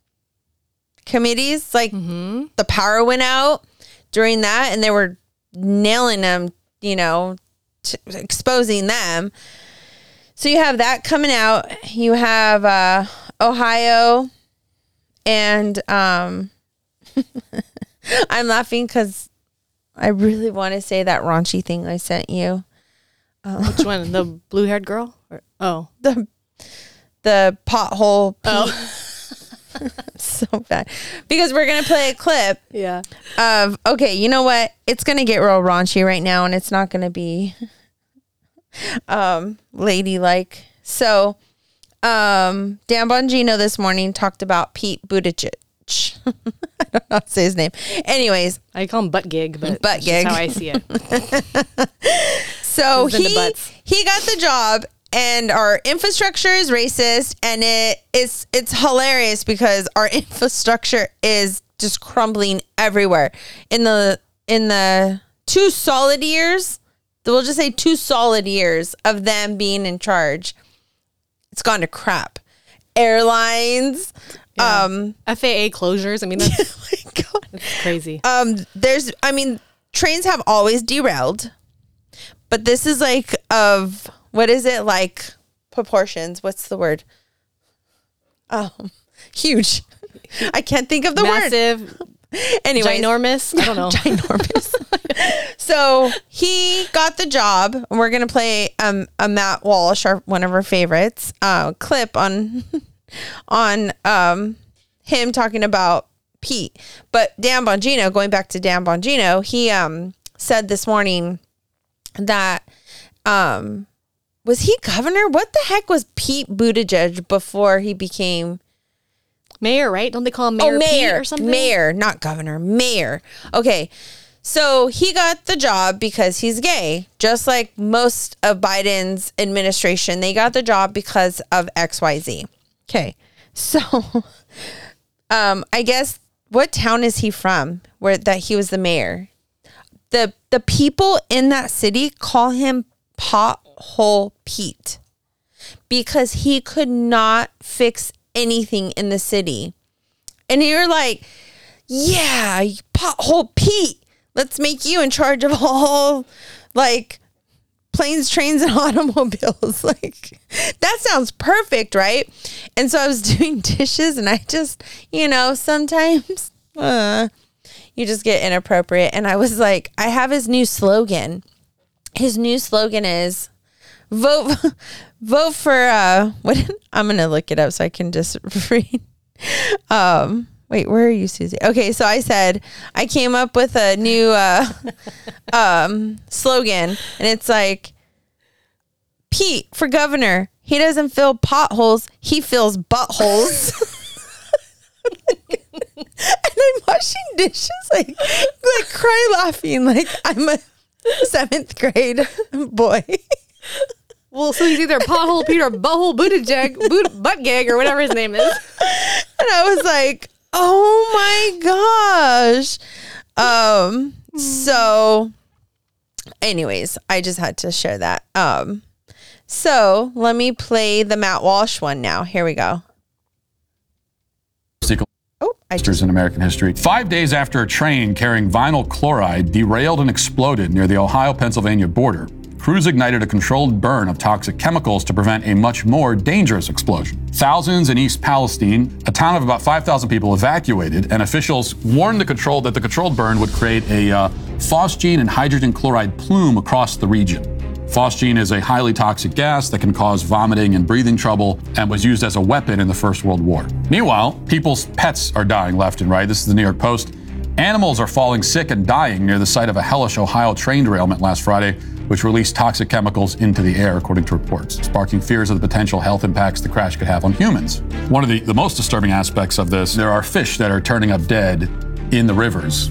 committees, like the power went out during that, and they were nailing them, you know, t- exposing them. So you have that coming out. You have uh, Ohio, and um, I'm laughing because I really want to say that raunchy thing I sent you. which one the blue-haired girl or, oh The the pothole. oh so bad because we're gonna play a clip yeah of okay. You know what? It's gonna get real raunchy right now, and it's not gonna be um ladylike. So, um, Dan Bongino this morning talked about Pete Buttigieg. I don't know how to say his name. Anyways, I call him butt gig but Butt gig. how I see it So he he got the job and our infrastructure is racist and it is it's hilarious because our infrastructure is just crumbling everywhere. In the in the two solid years, we'll just say two solid years of them being in charge, it's gone to crap. Airlines, um FAA closures I mean that's, oh that's crazy Um, there's, I mean, trains have always derailed, but this is like of what is it like proportions? What's the word? Um, huge. I can't think of the word. massive anyway, Ginormous. I don't know. ginormous. so he got the job, and we're gonna play um, a Matt Walsh, our one of our favorites, uh, clip on on um, him talking about Pete. But Dan Bongino, going back to Dan Bongino, he um, said this morning that um, was he governor? What the heck was Pete Buttigieg before he became? Mayor, right? Don't they call him Mayor, oh, mayor Pete or something? Mayor, not governor. Mayor. Okay. So he got the job because he's gay, just like most of Biden's administration. They got the job because of XYZ. Okay. So um I guess what town is he from where that he was the mayor? The the people in that city call him pothole Pete because he could not fix anything in the city. And you're like, yeah, pothole Pete, let's make you in charge of all like planes, trains, and automobiles. Like that sounds perfect, right? And so I was doing dishes and I just, you know, sometimes uh, you just get inappropriate. And I was like, I have his new slogan. His new slogan is vote vote for uh what I'm gonna look it up so I can just read. Um wait, where are you, Susie? Okay, so I said I came up with a new uh um slogan and it's like Pete for governor. He doesn't fill potholes, he fills buttholes. and I'm washing dishes like like cry laughing like I'm a seventh grade boy. Well, so he's either pothole Pete or butthole Buttigieg, boot, butt gag, or whatever his name is. And I was like, oh my gosh. Um, so anyways, I just had to share that. Um, so let me play the Matt Walsh one now. Here we go. Oh, I in American history. Five days after a train carrying vinyl chloride derailed and exploded near the Ohio Pennsylvania border, crews ignited a controlled burn of toxic chemicals to prevent a much more dangerous explosion. Thousands in East Palestine, a town of about 5,000 people, evacuated, and officials warned the control that the controlled burn would create a uh, phosgene and hydrogen chloride plume across the region. Phosgene is a highly toxic gas that can cause vomiting and breathing trouble and was used as a weapon in the First World War. Meanwhile, people's pets are dying left and right. This is the New York Post. Animals are falling sick and dying near the site of a hellish Ohio train derailment last Friday, which released toxic chemicals into the air, according to reports, sparking fears of the potential health impacts the crash could have on humans. One of the, the most disturbing aspects of this, there are fish that are turning up dead in the rivers.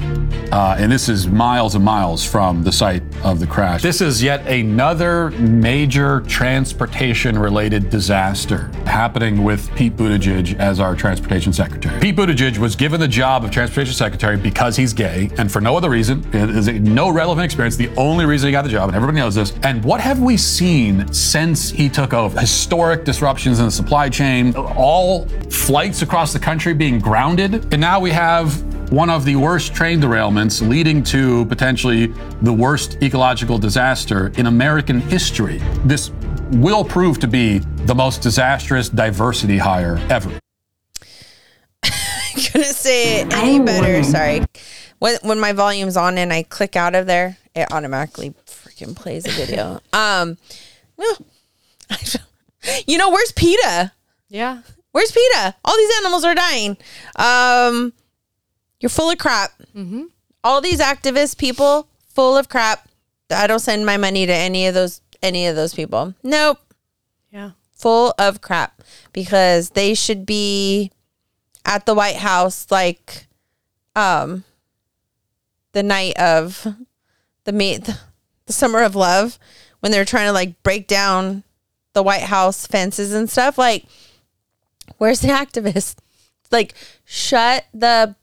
Uh, and this is miles and miles from the site of the crash. This is yet another major transportation related disaster happening with Pete Buttigieg as our transportation secretary. Pete Buttigieg was given the job of transportation secretary because he's gay and for no other reason. It is no relevant experience. The only reason he got the job, and everybody knows this. And what have we seen since he took over? Historic disruptions in the supply chain, all flights across the country being grounded. And now we have one of the worst train derailments leading to potentially the worst ecological disaster in American history. This will prove to be the most disastrous diversity hire ever. couldn't say it any better. Sorry. When when my volume's on and I click out of there, it automatically freaking plays a video. um, well, you know, where's PETA? Yeah. Where's PETA? All these animals are dying. Um, you're full of crap. All these activist people, full of crap. I don't send my money to any of those any of those people. Nope, Yeah. full of crap because they should be at the White House like um the night of the meet the summer of love when they're trying to like break down the White House fences and stuff like where's the activist like shut the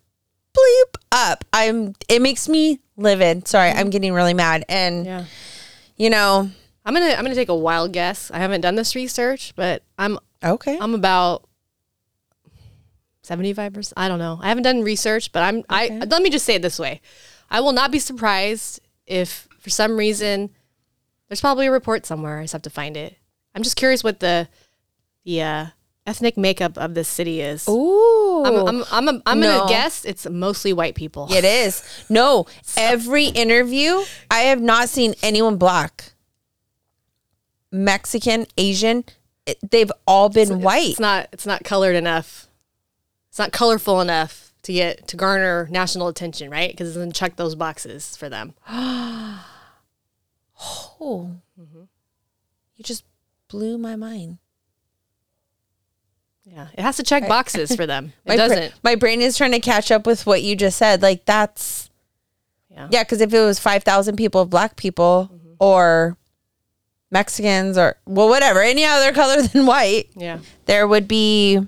bleep up i'm it makes me livid sorry i'm getting really mad and Yeah. you know I'm gonna I'm gonna take a wild guess. I haven't done this research, but I'm okay I'm about seventy five percent. I don't know. I haven't done research, but I'm I let me just say it this way. I will not be surprised if for some reason there's probably a report somewhere. I just have to find it. I'm just curious what the the uh, ethnic makeup of this city is. Ooh. I'm I'm I'm, I'm No. gonna guess it's mostly white people. It is. No, every interview, I have not seen anyone black, Mexican, Asian. it- they've all been white. It's not it's not colored enough. It's not colorful enough to get to garner national attention, right? Because it doesn't check those boxes for them. oh, Mm-hmm. you just blew my mind. Yeah, it has to check boxes for them. It My doesn't. my brain is trying to catch up with what you just said. Like that's Yeah. yeah. Because if it was five thousand people, of black people Mm-hmm. or Mexicans or well, whatever, any other color than white, Yeah. there would be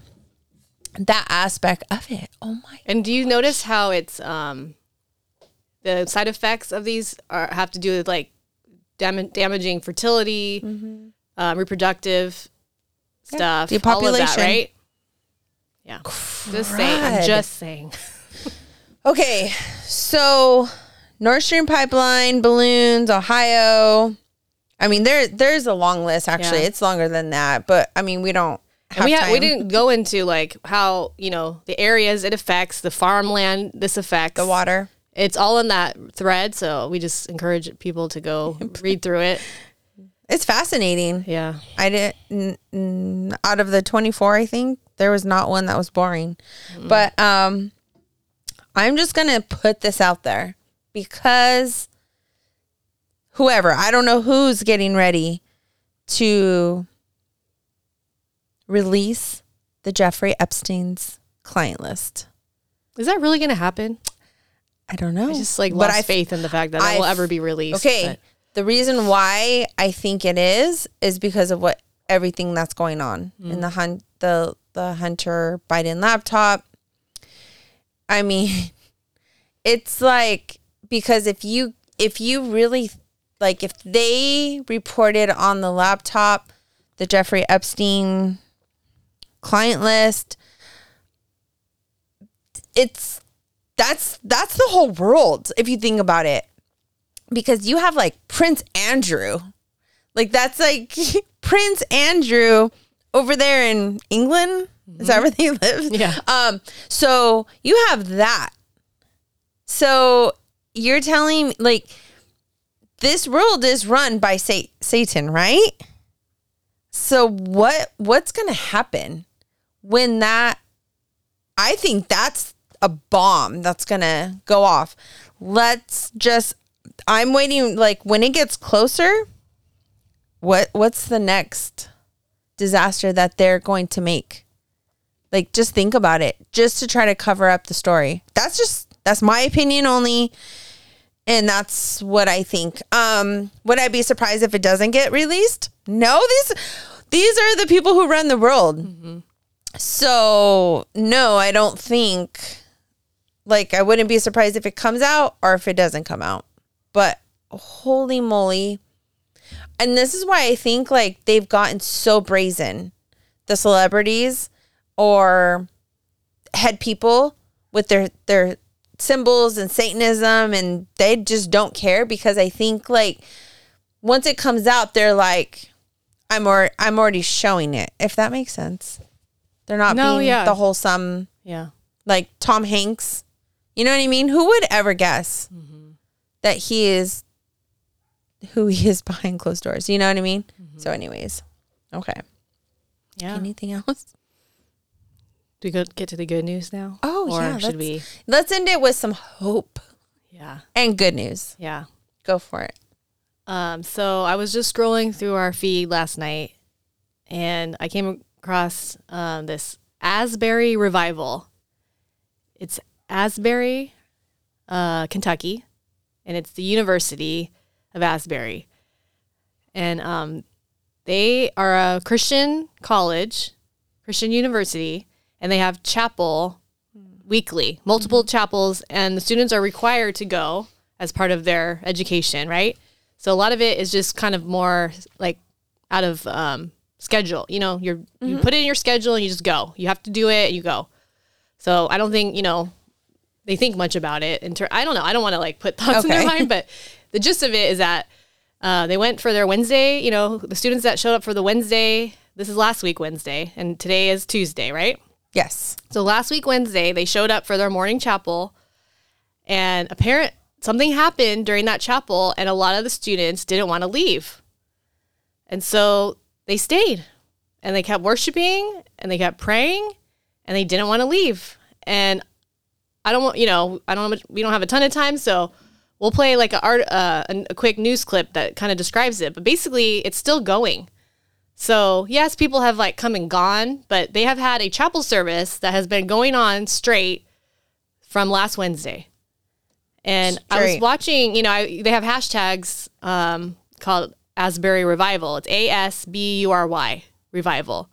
that aspect of it. Oh my And do you notice how it's um the side effects of these are have to do with like dam- damaging fertility, uh, reproductive stuff, of that, right? Yeah. Just saying. I'm just saying. Okay, so Nord Stream pipeline, balloons, Ohio. I mean, there there's a long list. Actually, Yeah. it's longer than that. But I mean, we don't. Have we, ha- we didn't go into like how you know the areas it affects, the farmland this affects, the water. It's all in that thread, so we just encourage people to go read through it. It's fascinating. Yeah, I didn't. n- Out of the twenty four, I think there was not one that was boring. But um, I'm just gonna put this out there because whoever I don't know who's getting ready to release the Jeffrey Epstein's client list. is that really going to happen? I don't know. I just like But lost I- faith in the fact that I it will ever be released. Okay. but- The reason why I think it is is because of what everything that's going on Mm. in the hunt the the Hunter Biden laptop. I mean, it's like because if you if you really like if they reported on the laptop the Jeffrey Epstein client list it's that's that's the whole world if you think about it because you have like Prince Andrew. Like that's like Prince Andrew over there in England. Is that where they live? Yeah. Um, so you have that. So you're telling me like this world is run by Sa- Satan, right? So what what's going to happen when that I think that's a bomb that's going to go off. Let's just I'm waiting like when it gets closer what what's the next disaster that they're going to make? Like just think about it just to try to cover up the story. That's just that's my opinion only and that's what I think. Um would I be surprised if it doesn't get released? No, these these are the people who run the world. So, no, I don't think like I wouldn't be surprised if it comes out or if it doesn't come out. But holy moly. And this is why I think like they've gotten so brazen. The celebrities or head people with their their symbols and satanism and they just don't care because I think like once it comes out they're like I'm or I'm already showing it if that makes sense. They're not No, being yeah. the wholesome yeah. like Tom Hanks. You know what I mean? Who would ever guess Mm-hmm. That he is who he is behind closed doors? You know what I mean? Mm-hmm. So, anyways, okay. Yeah. Anything else? Do we go get to the good news now? Oh, or yeah. should let's, we? Let's end it with some hope Yeah. and good news. Yeah. Go for it. Um, so I was just scrolling through our feed last night and I came across um, this Asbury revival. It's Asbury, uh, Kentucky, and it's the University of Asbury. And um, they are a Christian college, Christian university, and they have chapel weekly, multiple chapels, and the students are required to go as part of their education, right? So a lot of it is just kind of more like out of um, schedule. You know, you're you put it in your schedule and you just go. You have to do it. You go. So I don't think you know they think much about it. In ter- I don't know. I don't want to like put thoughts in their mind, but the gist of it is that uh, they went for their Wednesday. You know, the students that showed up for the Wednesday. This is last week Wednesday, and today is Tuesday, right? Yes. So last week Wednesday, they showed up for their morning chapel, and apparent something happened during that chapel, and a lot of the students didn't want to leave, and so they stayed, and they kept worshiping, and they kept praying, and they didn't want to leave. And I don't want, you know, I don't we don't have a ton of time, so we'll play like a art, uh, a, quick news clip that kind of describes it. But basically, it's still going. So, yes, people have like come and gone, but they have had a chapel service that has been going on straight from last Wednesday. And I was watching, you know, I, they have hashtags um, called Asbury Revival. It's A S B U R Y Revival.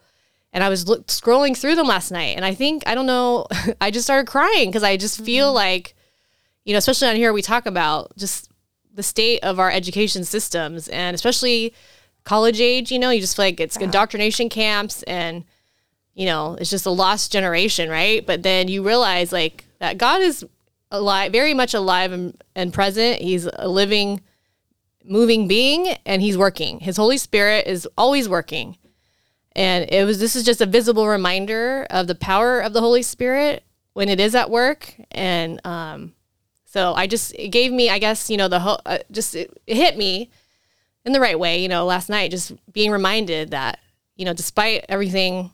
And I was look, scrolling through them last night, and I think, I don't know, I just started crying because I just mm-hmm. feel like, you know, especially on here, we talk about just the state of our education systems and especially college age, you know, you just feel like it's indoctrination camps and, you know, it's just a lost generation, right? But then you realize like that God is alive, very much alive and, and present. He's a living, moving being and he's working. His Holy Spirit is always working. And it was this is just a visible reminder of the power of the Holy Spirit when it is at work. And um, so I just it gave me, I guess, you know, the whole uh, just it, it hit me in the right way. You know, last night just being reminded that you know, despite everything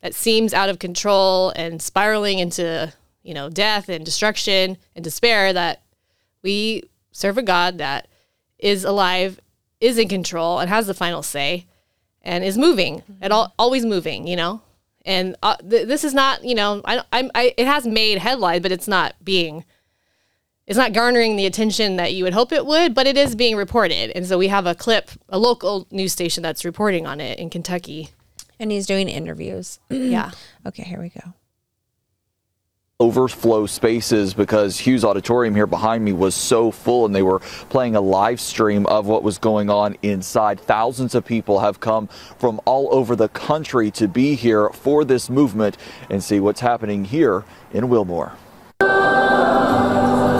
that seems out of control and spiraling into you know death and destruction and despair, that we serve a God that is alive, is in control, and has the final say, and is moving at all, always moving. You know, and uh, th- this is not, you know, I, I'm, I, it has made headlines, but it's not being, it's not garnering the attention that you would hope it would, but it is being reported. And so we have a clip, a local news station that's reporting on it in Kentucky. And he's doing interviews. Yeah. okay, here we go. Overflow spaces because Hughes Auditorium here behind me was so full and they were playing a live stream of what was going on inside. Thousands of people have come from all over the country to be here for this movement and see what's happening here in Wilmore.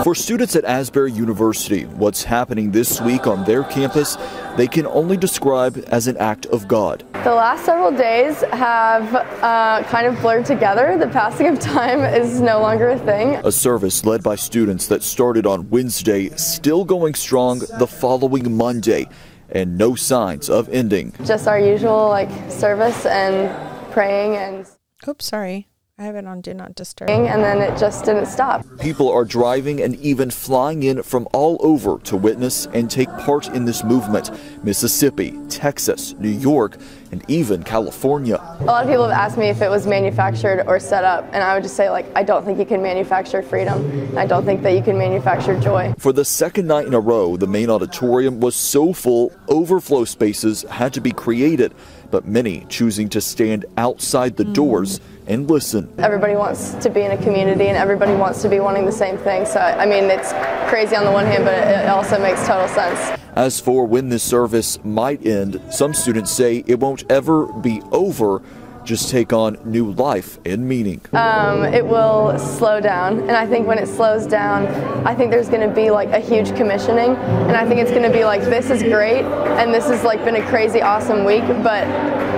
For students at Asbury University, what's happening this week on their campus, they can only describe as an act of God. The last several days have uh, kind of blurred together. The passing of time is no longer a thing. A service led by students that started on Wednesday, still going strong the following Monday, and no signs of ending. Just our usual like service and praying and Oops, sorry. I have it on Do Not Disturb. and then it just didn't stop. People are driving and even flying in from all over to witness and take part in this movement Mississippi, Texas, New York, and even California. A lot of people have asked me if it was manufactured or set up, and I would just say like I don't think you can manufacture freedom. I don't think that you can manufacture joy. For the second night in a row, the main auditorium was so full, overflow spaces had to be created, but many choosing to stand outside the hmm. doors and listen. Everybody wants to be in a community, and everybody wants to be wanting the same thing. So I mean, it's crazy on the one hand, but it also makes total sense. As for when this service might end, some students say it won't ever be over, just take on new life and meaning. um, it will slow down. And I think when it slows down, I think there's going to be like a huge commissioning. And I think it's going to be like, this is great. And this has like been a crazy, awesome week. But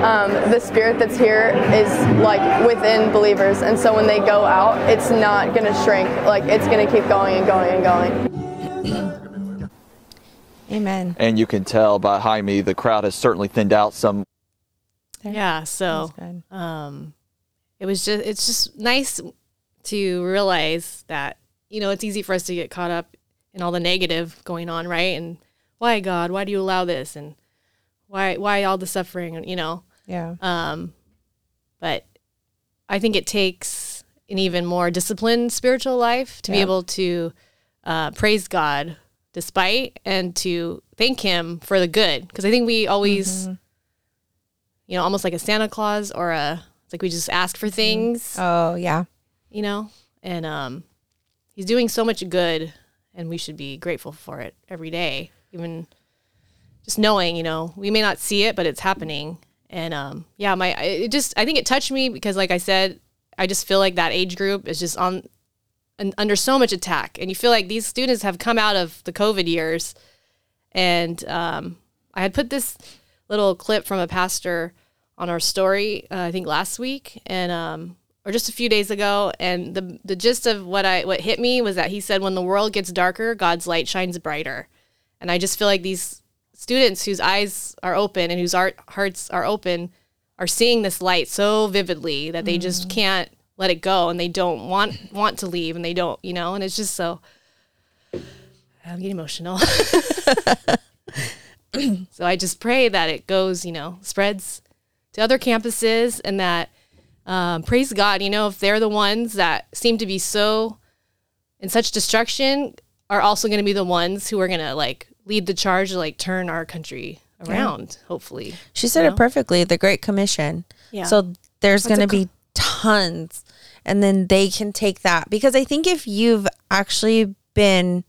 um, the spirit that's here is like within believers. And so when they go out, it's not going to shrink. Like it's going to keep going and going and going. Amen. And you can tell by behind me the crowd has certainly thinned out some. Yeah. So um, it was just, it's just nice to realize that, you know, it's easy for us to get caught up in all the negative going on, right? And why, God, why do you allow this? And why, why all the suffering? And, you know, Yeah. Um, but I think it takes an even more disciplined spiritual life to be able to uh, praise God despite and to thank Him for the good. Because I think we always, Mm-hmm. You know, almost like a Santa Claus or a, like we just ask for things, Oh, yeah. you know, and um, He's doing so much good and we should be grateful for it every day, even just knowing, you know, we may not see it, but it's happening. And um, yeah, my it just I think it touched me because, like I said, I just feel like that age group is just on and under so much attack, and you feel like these students have come out of the COVID years. And um, I had put this little clip from a pastor on our story, uh, I think last week, and um, or just a few days ago, and the the gist of what I what hit me was that he said when the world gets darker, God's light shines brighter, and I just feel like these students whose eyes are open and whose art, hearts are open are seeing this light so vividly that they just can't let it go and they don't want want to leave and they don't you know and it's just so I'm getting emotional. so I just pray that it goes, you know, spreads to other campuses and that um, praise God, you know, if they're the ones that seem to be so in such destruction, are also going to be the ones who are going to like lead the charge to like turn our country around, hopefully. She said you it perfectly. The Great Commission. Yeah. So there's going it to be tons, and then they can take that because I think if you've actually been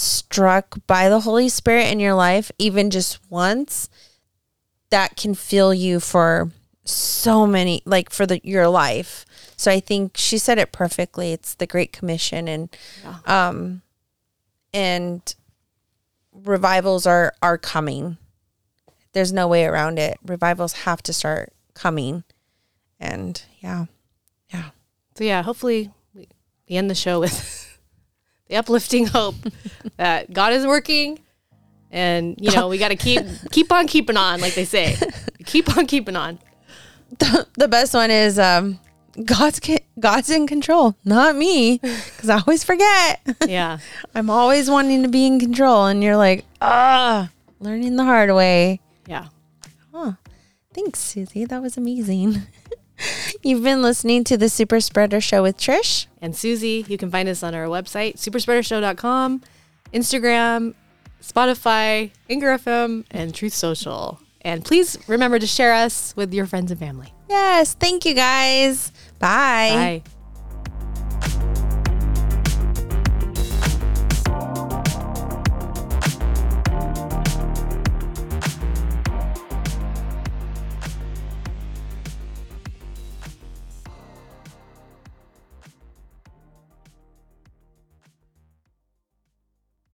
struck by the Holy Spirit in your life, even just once, that can fill you for so many, like for the your life. So I think she said it perfectly. It's the Great Commission, and um, and revivals are are coming there's no way around it. Revivals have to start coming. And yeah. Yeah. So yeah, hopefully we, we end the show with the uplifting hope that God is working, and you know we got to keep keep on keeping on, like they say, keep on keeping on. The best one is um God's God's in control, not me, cuz I always forget. Yeah, I'm always wanting to be in control and you're like, "Ah, learning the hard way." yeah. Huh. Thanks, Susie. That was amazing. You've been listening to the Super Spreader Show with Trish. And Susie, you can find us on our website, superspreadershow.com, Instagram, Spotify, Anchor FM, and Truth Social. And please remember to share us with your friends and family. Yes, thank you guys. Bye. Bye.